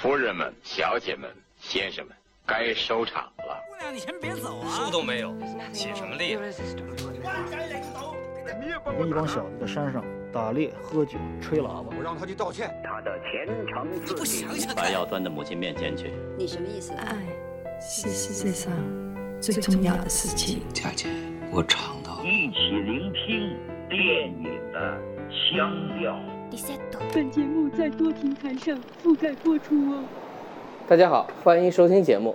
夫人们、小姐们、先生们，该收场了。姑娘，你先别走啊！书都没有，起什么力？跟一帮小子在山上打猎、喝酒、吹喇叭。我让他去道歉。他的前程似不想想把药端到母亲面前去。你什么意思？爱是世界上最重要的事情。佳姐，我尝到。一起聆听电影的腔调。本节目在多平台上覆盖播出哦。大家好，欢迎收听节目。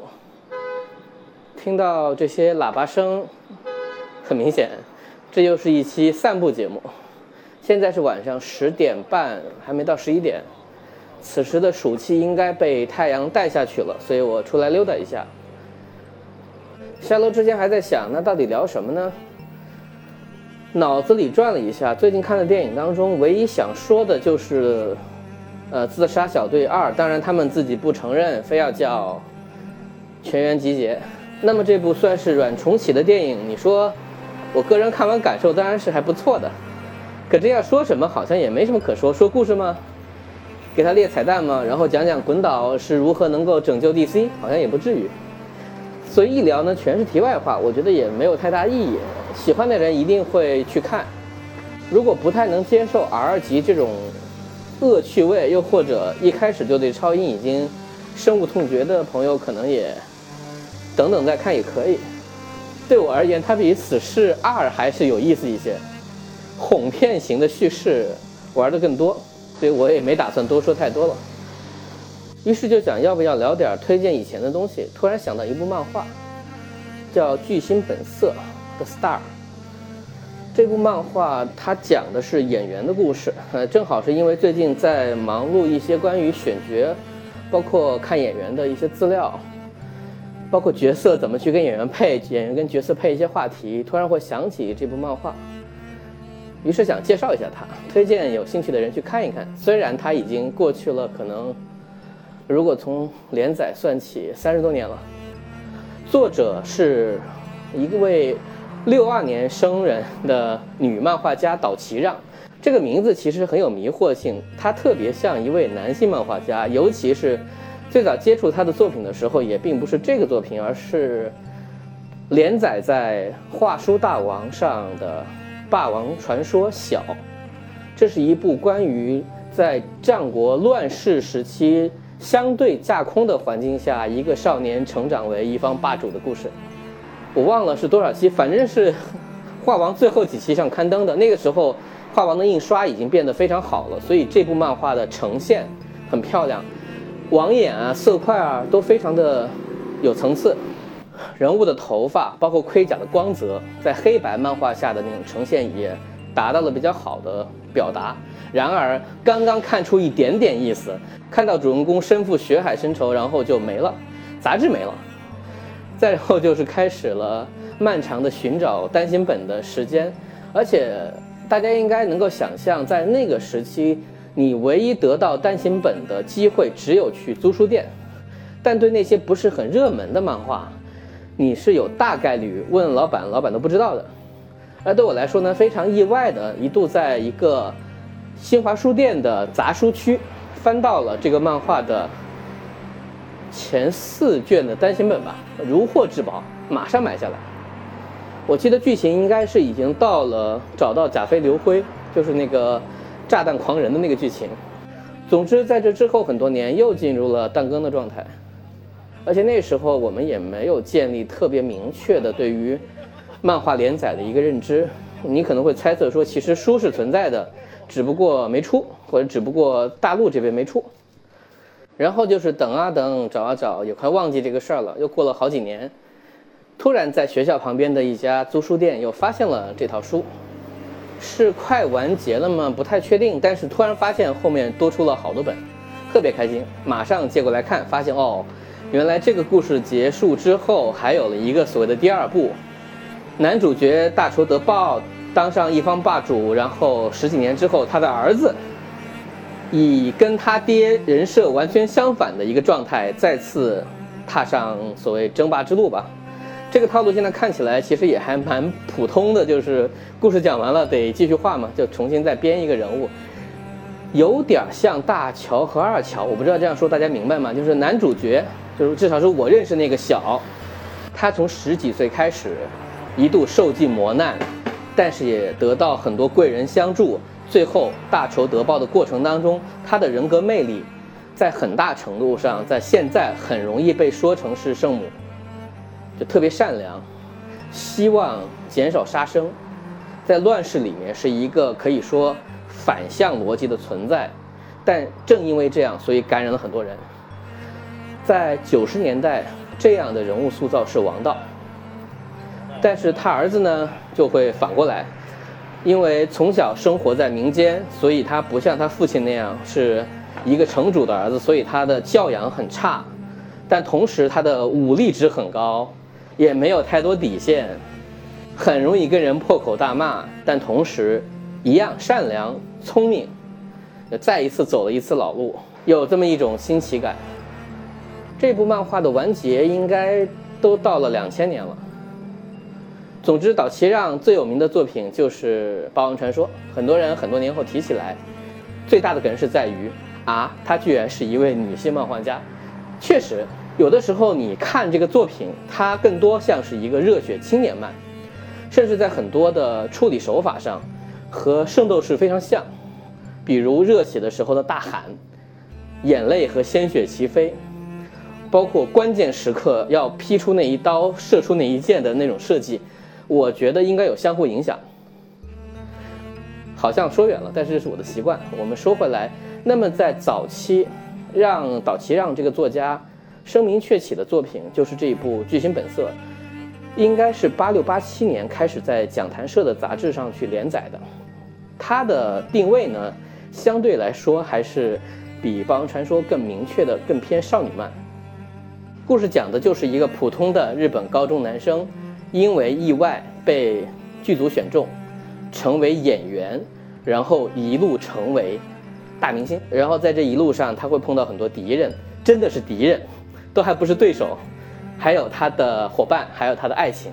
听到这些喇叭声，很明显，这又是一期散步节目。现在是晚上十点半，还没到十一点。此时的暑气应该被太阳带下去了，所以我出来溜达一下。下楼之前还在想，那到底聊什么呢？脑子里转了一下，最近看的电影当中，唯一想说的就是，呃，《自杀小队二》。当然，他们自己不承认，非要叫《全员集结》。那么这部算是软重启的电影，你说，我个人看完感受当然是还不错的。可这要说什么，好像也没什么可说。说故事吗？给他列彩蛋吗？然后讲讲滚导是如何能够拯救 DC，好像也不至于。所以一聊呢，全是题外话，我觉得也没有太大意义。喜欢的人一定会去看，如果不太能接受 R 级这种恶趣味，又或者一开始就对超英已经深恶痛绝的朋友，可能也等等再看也可以。对我而言，它比《死侍二》还是有意思一些，哄骗型的叙事玩的更多，所以我也没打算多说太多了。于是就想要不要聊点推荐以前的东西，突然想到一部漫画，叫《巨星本色》Star。这部漫画它讲的是演员的故事，呃，正好是因为最近在忙碌一些关于选角，包括看演员的一些资料，包括角色怎么去跟演员配，演员跟角色配一些话题，突然会想起这部漫画，于是想介绍一下它，推荐有兴趣的人去看一看。虽然它已经过去了，可能。如果从连载算起，三十多年了。作者是一位六二年生人的女漫画家岛崎让，这个名字其实很有迷惑性，她特别像一位男性漫画家，尤其是最早接触她的作品的时候，也并不是这个作品，而是连载在《画书大王》上的《霸王传说小》，这是一部关于在战国乱世时期。相对架空的环境下，一个少年成长为一方霸主的故事，我忘了是多少期，反正是 画王最后几期上刊登的。那个时候，画王的印刷已经变得非常好了，所以这部漫画的呈现很漂亮，网眼啊、色块啊都非常的有层次，人物的头发包括盔甲的光泽，在黑白漫画下的那种呈现也达到了比较好的表达。然而，刚刚看出一点点意思，看到主人公身负血海深仇，然后就没了，杂志没了，再然后就是开始了漫长的寻找单行本的时间，而且大家应该能够想象，在那个时期，你唯一得到单行本的机会只有去租书店，但对那些不是很热门的漫画，你是有大概率问老板，老板都不知道的。而对我来说呢，非常意外的，一度在一个。新华书店的杂书区，翻到了这个漫画的前四卷的单行本吧，如获至宝，马上买下来。我记得剧情应该是已经到了找到贾飞刘辉，就是那个炸弹狂人的那个剧情。总之，在这之后很多年又进入了断更的状态，而且那时候我们也没有建立特别明确的对于漫画连载的一个认知。你可能会猜测说，其实书是存在的。只不过没出，或者只不过大陆这边没出，然后就是等啊等，找啊找，也快忘记这个事儿了。又过了好几年，突然在学校旁边的一家租书店又发现了这套书，是快完结了吗？不太确定。但是突然发现后面多出了好多本，特别开心，马上借过来看，发现哦，原来这个故事结束之后还有了一个所谓的第二部，男主角大仇得报。当上一方霸主，然后十几年之后，他的儿子以跟他爹人设完全相反的一个状态，再次踏上所谓争霸之路吧。这个套路现在看起来其实也还蛮普通的，就是故事讲完了得继续画嘛，就重新再编一个人物。有点像大乔和二乔，我不知道这样说大家明白吗？就是男主角，就是至少是我认识那个小，他从十几岁开始，一度受尽磨难，但是也得到很多贵人相助，最后大仇得报的过程当中，他的人格魅力，在很大程度上，在现在很容易被说成是圣母，就特别善良，希望减少杀生，在乱世里面是一个可以说。反向逻辑的存在，但正因为这样，所以感染了很多人。在九十年代，这样的人物塑造是王道，但是他儿子呢就会反过来，因为从小生活在民间，所以他不像他父亲那样是一个城主的儿子，所以他的教养很差，但同时他的武力值很高，也没有太多底线，很容易跟人破口大骂，但同时一样善良。聪明，再一次走了一次老路，有这么一种新奇感。这部漫画的完结应该都到了两千年了。总之，岛崎让最有名的作品就是《霸王传说》，很多人很多年后提起来，最大的梗是在于啊，她居然是一位女性漫画家。确实，有的时候你看这个作品，它更多像是一个热血青年漫，甚至在很多的处理手法上。和《圣斗士》非常像，比如热血的时候的大喊，眼泪和鲜血齐飞，包括关键时刻要劈出那一刀、射出那一箭的那种设计，我觉得应该有相互影响。好像说远了，但是这是我的习惯。我们说回来，那么在早期，让岛崎让这个作家声名鹊起的作品，就是这一部《巨星本色》，应该是八六八七年开始在讲谈社的杂志上去连载的。它的定位呢，相对来说还是比《霸王传说》更明确的，更偏少女漫。故事讲的就是一个普通的日本高中男生，因为意外被剧组选中，成为演员，然后一路成为大明星。然后在这一路上，他会碰到很多敌人，真的是敌人，都还不是对手。还有他的伙伴，还有他的爱情。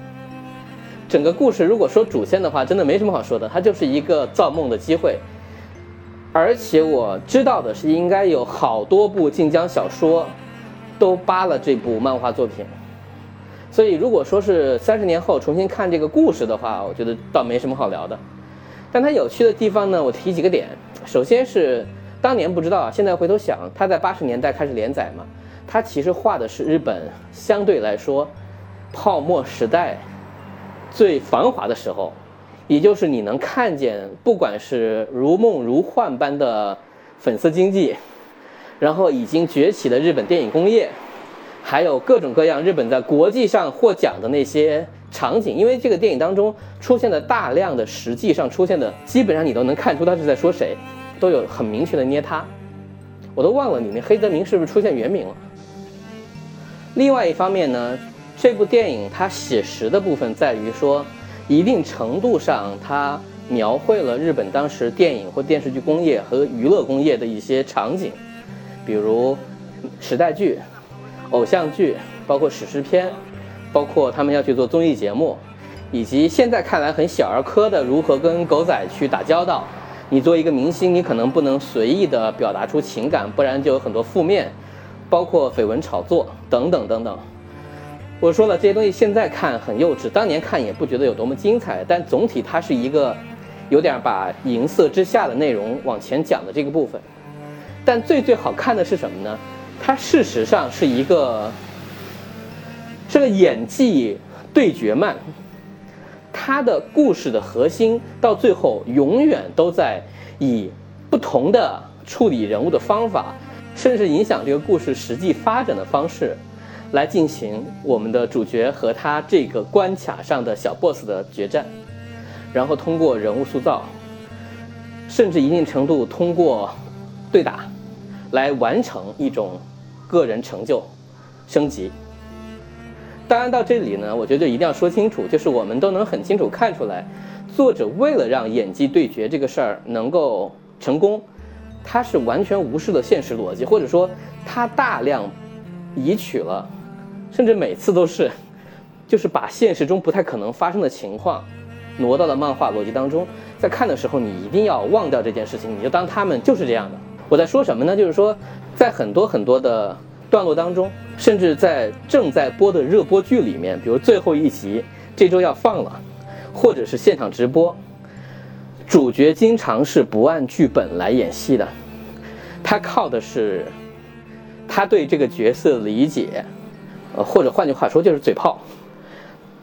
整个故事如果说主线的话，真的没什么好说的，它就是一个造梦的机会。而且我知道的是，应该有好多部晋江小说都扒了这部漫画作品。所以如果说是三十年后重新看这个故事的话，我觉得倒没什么好聊的。但它有趣的地方呢，我提几个点。首先是当年不知道，现在回头想，它在八十年代开始连载嘛，它其实画的是日本相对来说泡沫时代。最繁华的时候，也就是你能看见，不管是如梦如幻般的粉丝经济，然后已经崛起的日本电影工业，还有各种各样日本在国际上获奖的那些场景。因为这个电影当中出现的大量的实际上出现的，基本上你都能看出他是在说谁，都有很明确的捏他。我都忘了里面黑泽明是不是出现原名了。另外一方面呢？这部电影它写实的部分在于说，一定程度上它描绘了日本当时电影或电视剧工业和娱乐工业的一些场景，比如时代剧、偶像剧，包括史诗片，包括他们要去做综艺节目，以及现在看来很小儿科的如何跟狗仔去打交道。你作为一个明星，你可能不能随意的表达出情感，不然就有很多负面，包括绯闻炒作等等等等。我说了这些东西，现在看很幼稚，当年看也不觉得有多么精彩。但总体它是一个有点把银色之下的内容往前讲的这个部分。但最最好看的是什么呢？它事实上是一个是个演技对决漫。它的故事的核心到最后永远都在以不同的处理人物的方法，甚至影响这个故事实际发展的方式。来进行我们的主角和他这个关卡上的小 boss 的决战，然后通过人物塑造，甚至一定程度通过对打，来完成一种个人成就升级。当然到这里呢，我觉得一定要说清楚，就是我们都能很清楚看出来，作者为了让演技对决这个事儿能够成功，他是完全无视了现实逻辑，或者说他大量移取了。甚至每次都是，就是把现实中不太可能发生的情况，挪到了漫画逻辑当中。在看的时候，你一定要忘掉这件事情，你就当他们就是这样的。我在说什么呢？就是说，在很多很多的段落当中，甚至在正在播的热播剧里面，比如最后一集这周要放了，或者是现场直播，主角经常是不按剧本来演戏的，他靠的是他对这个角色的理解，呃，或者换句话说就是嘴炮，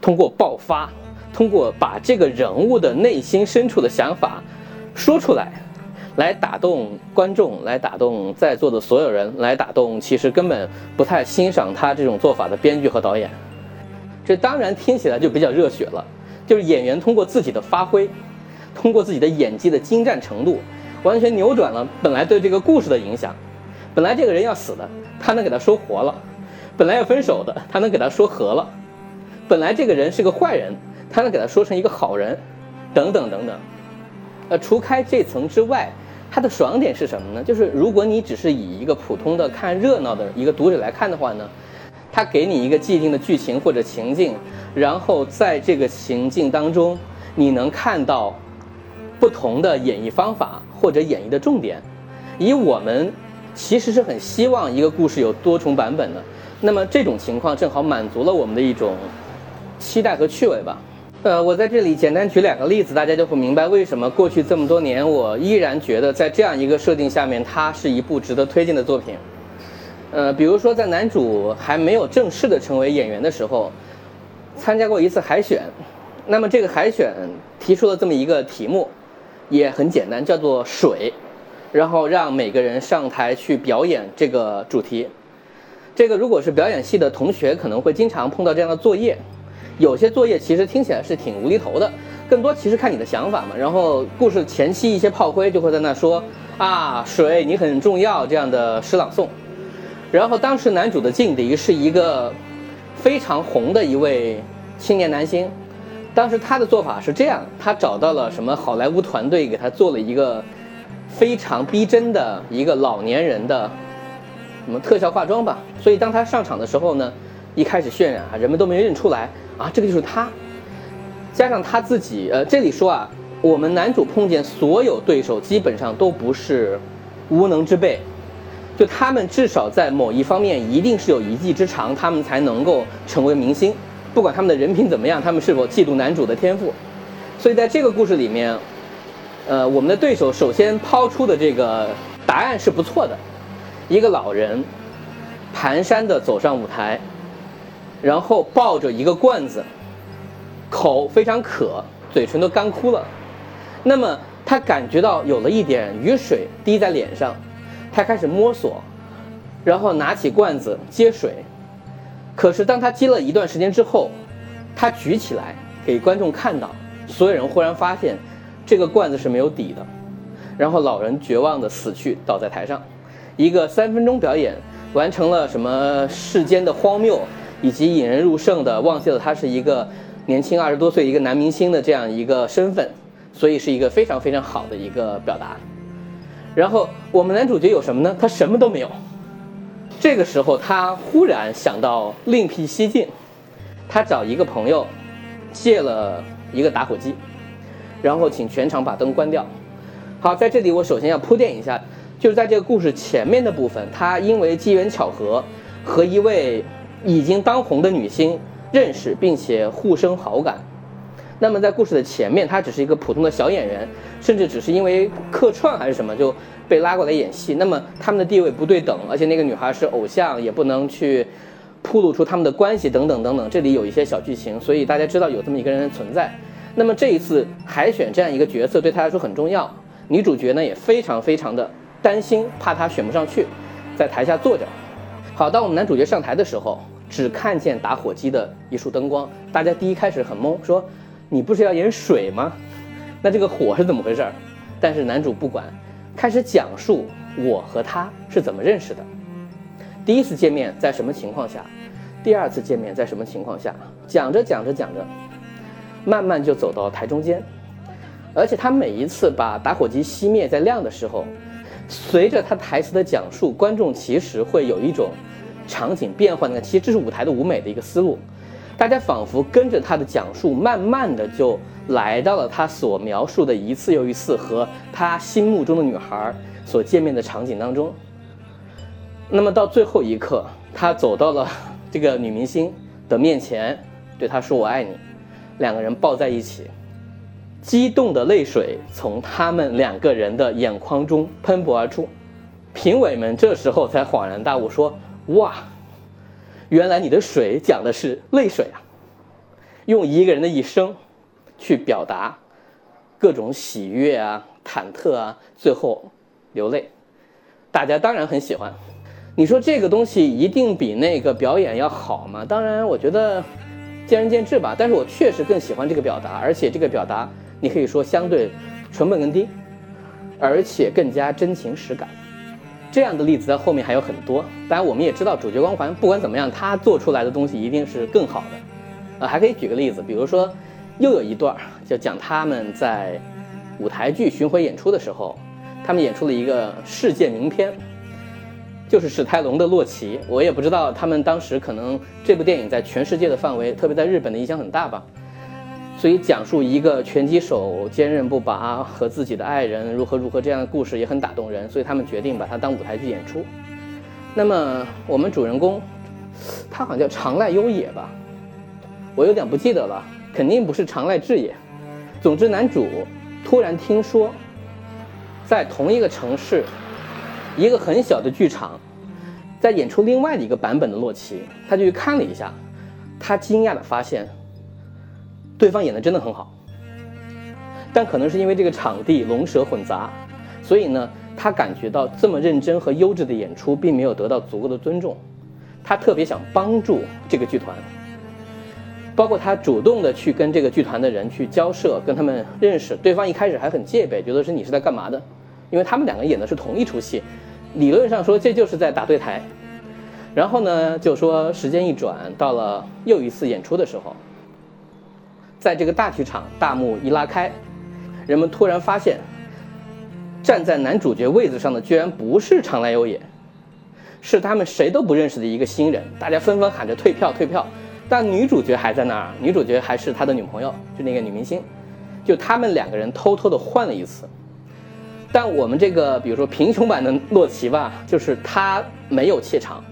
通过爆发。通过把这个人物的内心深处的想法说出来，来打动观众，来打动在座的所有人，来打动其实根本不太欣赏他这种做法的编剧和导演。这当然听起来就比较热血了，就是演员通过自己的发挥，通过自己的演技的精湛程度，完全扭转了本来对这个故事的影响。本来这个人要死的，他能给他说活了；本来要分手的，他能给他说和了；本来这个人是个坏人。他能给他说成一个好人，等等等等，呃，除开这层之外，它的爽点是什么呢？就是如果你只是以一个普通的看热闹的一个读者来看的话呢，它给你一个既定的剧情或者情境，然后在这个情境当中，你能看到不同的演绎方法或者演绎的重点。以我们其实是很希望一个故事有多重版本的，那么这种情况正好满足了我们的一种期待和趣味吧。呃，我在这里简单举两个例子，大家就会明白为什么过去这么多年，我依然觉得在这样一个设定下面，它是一部值得推荐的作品。呃，比如说在男主还没有正式的成为演员的时候，参加过一次海选，那么这个海选提出了这么一个题目，也很简单，叫做水，然后让每个人上台去表演这个主题。这个如果是表演系的同学，可能会经常碰到这样的作业。有些作业其实听起来是挺无厘头的，更多其实看你的想法嘛。然后故事前期一些炮灰就会在那说啊，水你很重要这样的诗朗诵。然后当时男主的劲敌是一个非常红的一位青年男星，当时他的做法是这样，他找到了什么好莱坞团队给他做了一个非常逼真的一个老年人的什么特效化妆吧。所以当他上场的时候呢，一开始渲染啊，人们都没认出来。啊，这个就是他，加上他自己，呃，这里说啊，我们男主碰见所有对手基本上都不是无能之辈，就他们至少在某一方面一定是有一技之长，他们才能够成为明星。不管他们的人品怎么样，他们是否嫉妒男主的天赋。所以在这个故事里面，呃，我们的对手首先抛出的这个答案是不错的，一个老人蹒跚地走上舞台。然后抱着一个罐子，口非常渴，嘴唇都干枯了。那么他感觉到有了一点雨水滴在脸上，他开始摸索，然后拿起罐子接水。可是当他接了一段时间之后，他举起来给观众看到，所有人忽然发现这个罐子是没有底的。然后老人绝望的死去，倒在台上。一个三分钟表演完成了什么世间的荒谬？以及引人入胜的，忘记了他是一个年轻二十多岁一个男明星的这样一个身份，所以是一个非常非常好的一个表达。然后我们男主角有什么呢？他什么都没有。这个时候他忽然想到另辟蹊径，他找一个朋友借了一个打火机，然后请全场把灯关掉。好，在这里我首先要铺垫一下，就是在这个故事前面的部分，他因为机缘巧合和一位。已经当红的女星认识并且互生好感，那么在故事的前面，她只是一个普通的小演员，甚至只是因为客串还是什么就被拉过来演戏。那么他们的地位不对等，而且那个女孩是偶像，也不能去铺露出他们的关系等等等等。这里有一些小剧情，所以大家知道有这么一个人的存在。那么这一次海选这样一个角色对他来说很重要，女主角呢也非常非常的担心，怕他选不上去，在台下坐着。好，当我们男主角上台的时候，只看见打火机的一束灯光，大家第一开始很懵，说你不是要演水吗？那这个火是怎么回事？但是男主不管，开始讲述我和他是怎么认识的，第一次见面在什么情况下，第二次见面在什么情况下，讲着讲着讲着，慢慢就走到台中间，而且他每一次把打火机熄灭再亮的时候，随着他台词的讲述，观众其实会有一种。场景变换的，其实这是舞台的舞美的一个思路，大家仿佛跟着他的讲述，慢慢的就来到了他所描述的一次又一次和他心目中的女孩所见面的场景当中。那么到最后一刻，他走到了这个女明星的面前，对她说：“我爱你。”两个人抱在一起，激动的泪水从他们两个人的眼眶中喷薄而出。评委们这时候才恍然大悟，说：“哇，原来你的水讲的是泪水啊！用一个人的一生去表达各种喜悦啊、忐忑啊，最后流泪。大家当然很喜欢。你说这个东西一定比那个表演要好吗？当然，我觉得。”见仁见智吧，但是我确实更喜欢这个表达，而且这个表达你可以说相对成本更低，而且更加真情实感。这样的例子在后面还有很多。当然，我们也知道主角光环不管怎么样，他做出来的东西一定是更好的。呃，还可以举个例子，比如说又有一段就讲他们在舞台剧巡回演出的时候，他们演出了一个世界名片。就是史泰龙的《洛奇》，我也不知道他们当时可能这部电影在全世界的范围，特别在日本的影响很大吧。所以讲述一个拳击手坚韧不拔和自己的爱人如何如何这样的故事也很打动人，所以他们决定把它当舞台剧演出。那么我们主人公，他好像叫长濑优也吧，我有点不记得了，肯定不是长濑智也。总之，男主突然听说，在同一个城市。一个很小的剧场，在演出另外的一个版本的洛奇，他就去看了一下，他惊讶的发现，对方演的真的很好，但可能是因为这个场地龙蛇混杂，所以呢，他感觉到这么认真和优质的演出并没有得到足够的尊重，他特别想帮助这个剧团，包括他主动的去跟这个剧团的人去交涉，跟他们认识，对方一开始还很戒备，觉得是你是在干嘛的，因为他们两个演的是同一出戏。理论上说，这就是在打对台。然后呢，就说时间一转，到了又一次演出的时候，在这个大剧场，大幕一拉开，人们突然发现，站在男主角位子上的居然不是长濑优也，是他们谁都不认识的一个新人。大家纷纷喊着退票，退票。但女主角还在那儿，女主角还是他的女朋友，就那个女明星。就他们两个人偷偷的换了一次。但我们这个，比如说贫穷版的洛奇吧，就是他没有怯场，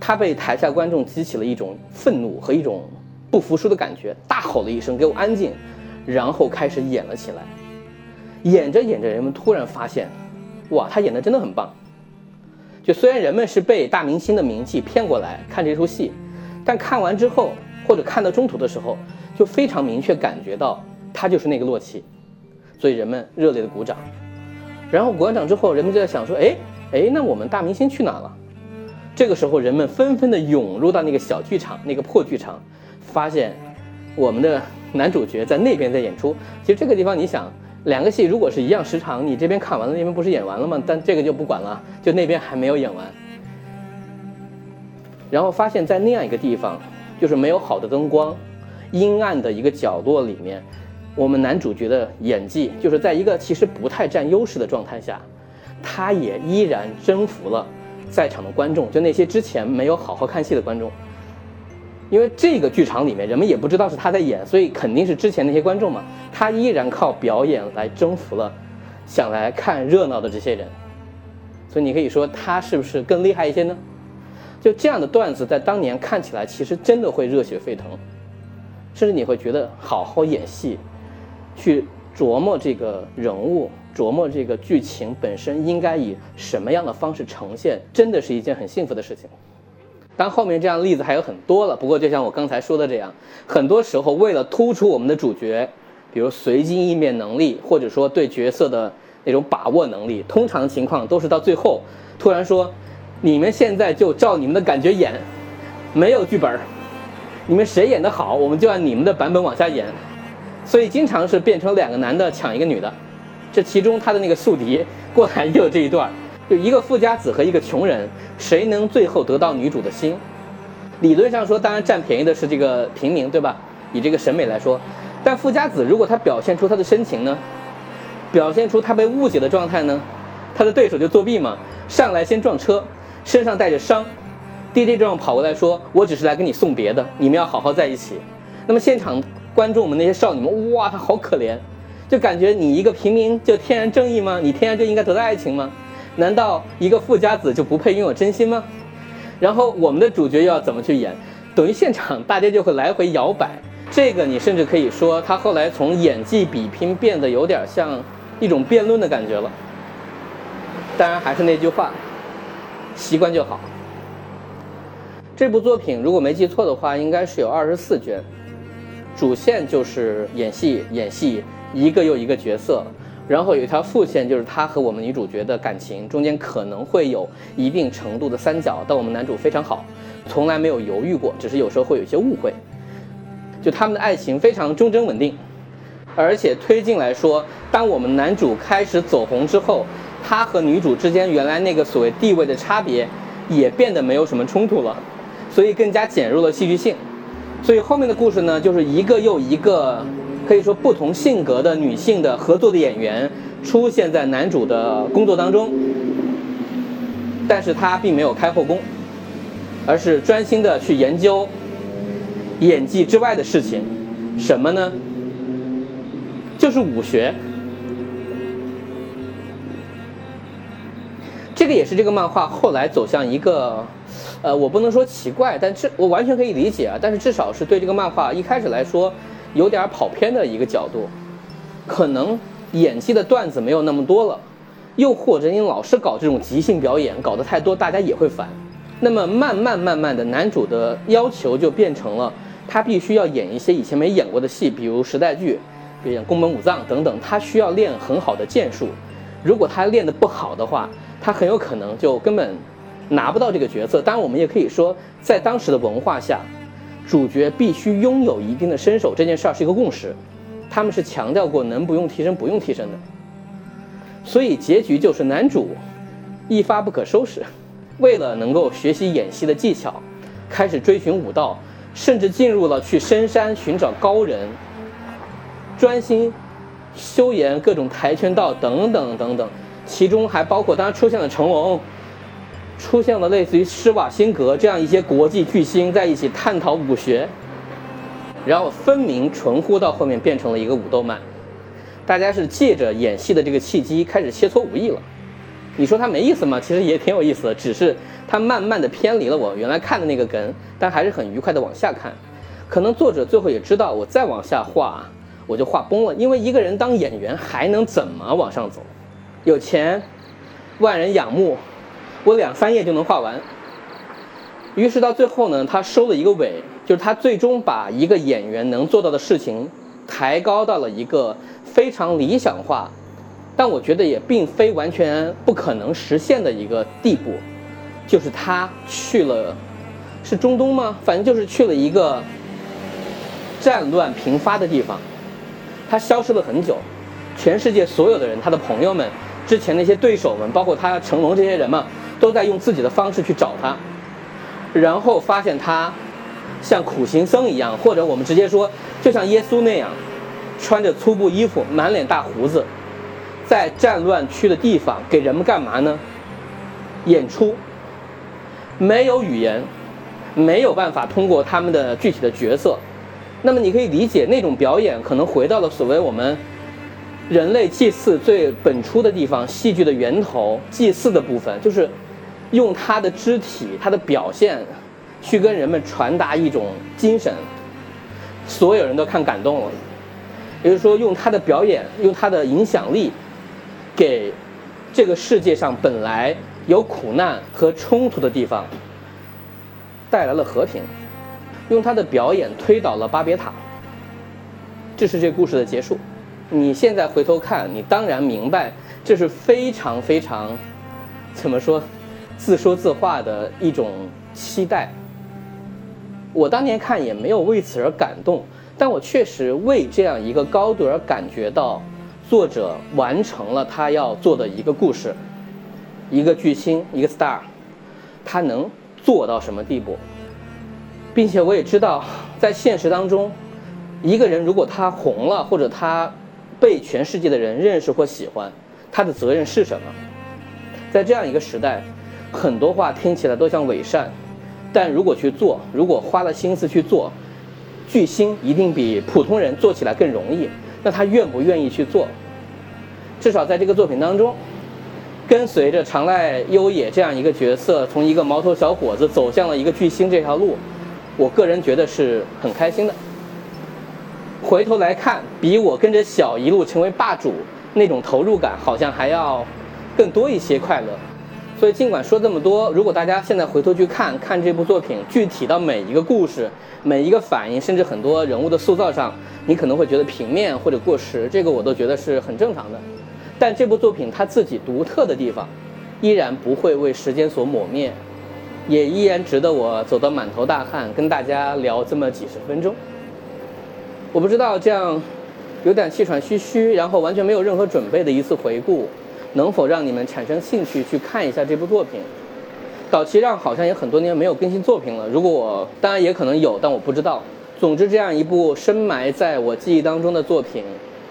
他被台下观众激起了一种愤怒和一种不服输的感觉，大吼了一声“给我安静”，然后开始演了起来。演着演着，人们突然发现，哇，他演的真的很棒。就虽然人们是被大明星的名气骗过来看这出戏，但看完之后或者看到中途的时候，就非常明确感觉到他就是那个洛奇，所以人们热烈的鼓掌。然后鼓完掌之后，人们就在想说：“哎，哎，那我们大明星去哪了？”这个时候，人们纷纷的涌入到那个小剧场、那个破剧场，发现我们的男主角在那边在演出。其实这个地方，你想，两个戏如果是一样时长，你这边看完了，那边不是演完了吗？但这个就不管了，就那边还没有演完。然后发现，在那样一个地方，就是没有好的灯光，阴暗的一个角落里面。我们男主角的演技，就是在一个其实不太占优势的状态下，他也依然征服了在场的观众，就那些之前没有好好看戏的观众。因为这个剧场里面，人们也不知道是他在演，所以肯定是之前那些观众嘛。他依然靠表演来征服了想来看热闹的这些人。所以你可以说他是不是更厉害一些呢？就这样的段子，在当年看起来其实真的会热血沸腾，甚至你会觉得好好演戏。去琢磨这个人物，琢磨这个剧情本身应该以什么样的方式呈现，真的是一件很幸福的事情。当后面这样例子还有很多了，不过就像我刚才说的这样，很多时候为了突出我们的主角，比如随机应变能力，或者说对角色的那种把握能力，通常情况都是到最后突然说：“你们现在就照你们的感觉演，没有剧本，你们谁演得好，我们就按你们的版本往下演。”所以经常是变成两个男的抢一个女的，这其中他的那个宿敌过来也有这一段，就一个富家子和一个穷人，谁能最后得到女主的心？理论上说，当然占便宜的是这个平民，对吧？以这个审美来说，但富家子如果他表现出他的深情呢，表现出他被误解的状态呢，他的对手就作弊嘛，上来先撞车，身上带着伤，跌跌撞撞跑过来说：“我只是来给你送别的，你们要好好在一起。”那么现场。观众们那些少女们，哇，他好可怜，就感觉你一个平民就天然正义吗？你天然就应该得到爱情吗？难道一个富家子就不配拥有真心吗？然后我们的主角又要怎么去演？等于现场大家就会来回摇摆。这个你甚至可以说，他后来从演技比拼变得有点像一种辩论的感觉了。当然还是那句话，习惯就好。这部作品如果没记错的话，应该是有二十四卷，主线就是演戏，演戏一个又一个角色，然后有一条副线就是他和我们女主角的感情，中间可能会有一定程度的三角，但我们男主非常好，从来没有犹豫过，只是有时候会有一些误会。就他们的爱情非常忠贞稳定，而且推进来说，当我们男主开始走红之后，他和女主之间原来那个所谓地位的差别，也变得没有什么冲突了。所以更加减弱了戏剧性，所以后面的故事呢，就是一个又一个可以说不同性格的女性的合作的演员出现在男主的工作当中，但是他并没有开后宫，而是专心的去研究演技之外的事情，什么呢？就是武学。这个也是这个漫画后来走向一个。呃，我不能说奇怪，但这我完全可以理解啊。但是至少是对这个漫画一开始来说，有点跑偏的一个角度，可能演技的段子没有那么多了，又或者你老是搞这种即兴表演，搞得太多，大家也会烦。那么慢慢慢慢的，男主的要求就变成了，他必须要演一些以前没演过的戏，比如时代剧，比如宫本武藏等等，他需要练很好的剑术。如果他练得不好的话，他很有可能就根本。拿不到这个角色，当然我们也可以说，在当时的文化下，主角必须拥有一定的身手，这件事儿是一个共识。他们是强调过能不用替身不用替身的，所以结局就是男主一发不可收拾。为了能够学习演戏的技巧，开始追寻武道，甚至进入了去深山寻找高人，专心修研各种跆拳道等等等等，其中还包括当然出现了成龙。出现了类似于施瓦辛格这样一些国际巨星在一起探讨武学，然后分明纯乎到后面变成了一个武斗漫，大家是借着演戏的这个契机开始切磋武艺了。你说它没意思吗？其实也挺有意思的，只是它慢慢的偏离了我原来看的那个梗，但还是很愉快的往下看。可能作者最后也知道我再往下画我就画崩了，因为一个人当演员还能怎么往上走？有钱，万人仰慕。我两三页就能画完，于是到最后呢，他收了一个尾，就是他最终把一个演员能做到的事情抬高到了一个非常理想化，但我觉得也并非完全不可能实现的一个地步，就是他去了，是中东吗？反正就是去了一个战乱频发的地方，他消失了很久，全世界所有的人，他的朋友们，之前那些对手们，包括他成龙这些人嘛。都在用自己的方式去找他，然后发现他像苦行僧一样，或者我们直接说，就像耶稣那样，穿着粗布衣服，满脸大胡子，在战乱区的地方给人们干嘛呢？演出，没有语言，没有办法通过他们的具体的角色，那么你可以理解那种表演可能回到了所谓我们。人类祭祀最本初的地方，戏剧的源头，祭祀的部分，就是用他的肢体、他的表现，去跟人们传达一种精神，所有人都看感动了。也就是说，用他的表演，用他的影响力，给这个世界上本来有苦难和冲突的地方带来了和平，用他的表演推倒了巴别塔。这是这故事的结束。你现在回头看，你当然明白，这是非常非常，怎么说，自说自话的一种期待。我当年看也没有为此而感动，但我确实为这样一个高度而感觉到，作者完成了他要做的一个故事，一个巨星，一个 star，他能做到什么地步，并且我也知道，在现实当中，一个人如果他红了，或者他。被全世界的人认识或喜欢，他的责任是什么？在这样一个时代，很多话听起来都像伪善，但如果去做，如果花了心思去做，巨星一定比普通人做起来更容易，那他愿不愿意去做？至少在这个作品当中，跟随着长濑优也这样一个角色，从一个毛头小伙子走向了一个巨星这条路，我个人觉得是很开心的。回头来看，比我跟着小一路成为霸主那种投入感，好像还要更多一些快乐。所以尽管说这么多，如果大家现在回头去看看这部作品，具体到每一个故事、每一个反应，甚至很多人物的塑造上，你可能会觉得平面或者过时，这个我都觉得是很正常的。但这部作品它自己独特的地方，依然不会为时间所抹灭，也依然值得我走得满头大汗，跟大家聊这么几十分钟。我不知道这样有点气喘吁吁，然后完全没有任何准备的一次回顾。能否让你们产生兴趣去看一下这部作品？岛崎让好像也很多年没有更新作品了。如果我当然也可能有，但我不知道。总之，这样一部深埋在我记忆当中的作品，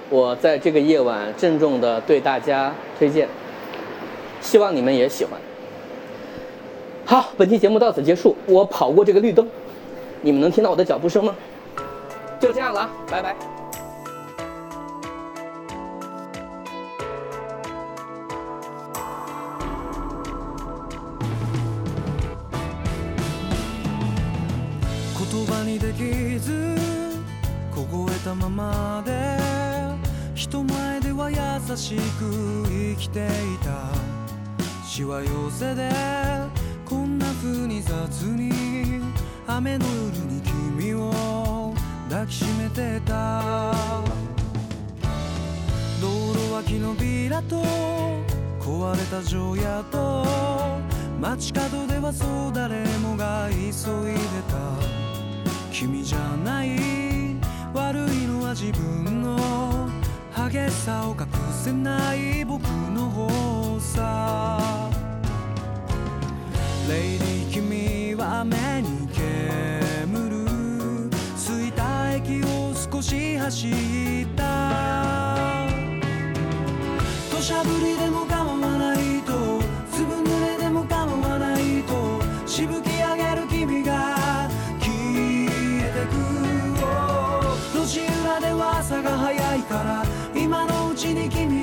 我在这个夜晚郑重的对大家推荐，希望你们也喜欢。好，本期节目到此结束。我跑过这个绿灯，你们能听到我的脚步声吗？就这样了，拜拜。優しく生きていた。しわ寄せでこんな風に雑に雨の夜に君を抱きしめてた。道路脇のビラと壊れた城屋と街角ではそう誰もが急いでた。君じゃない悪いのは自分の。げさを隠せない僕の方さ。レイディ君は目に煙る。空いた駅を少し走った。土砂降りでも beginning.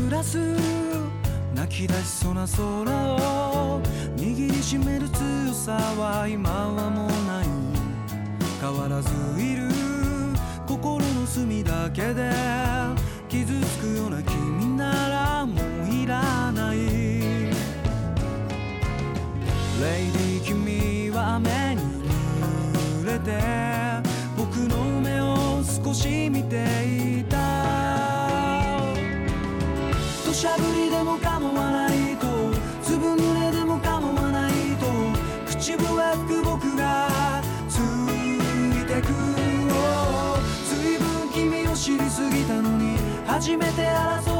暮らす泣き出しそうな空を握りしめる強さは今はもうない。変わらずいる心の隅だけで傷つくような君ならもういらない。レイディ君は雨に濡れて僕の目を少し見ていたしゃぶりでも構わないと。粒濡れでも構わないと。口笛吹く僕がついてくずいぶん君を知りすぎたのに。初めて争う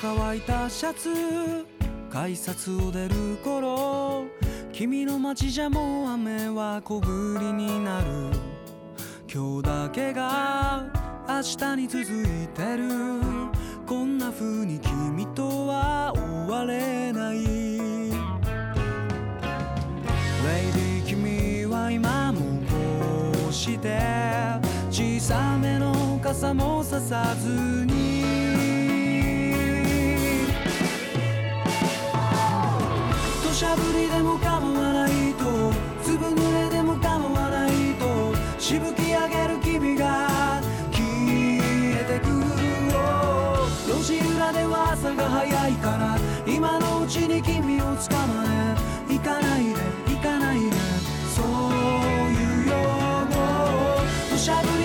乾いたシャツ改札を出る頃君の街じゃもう雨は小降りになる。今日だけが明日に続いてる。こんな風に君とは終われない。レイディ君は今もこうして小さめの傘もささずに土砂降りでも構わないと粒濡れでも構わないとしぶき上げる君が消えてくる路地裏では朝が早いから今のうちに君を捕まえ。行かないで行かないで。そういう用語。土砂降り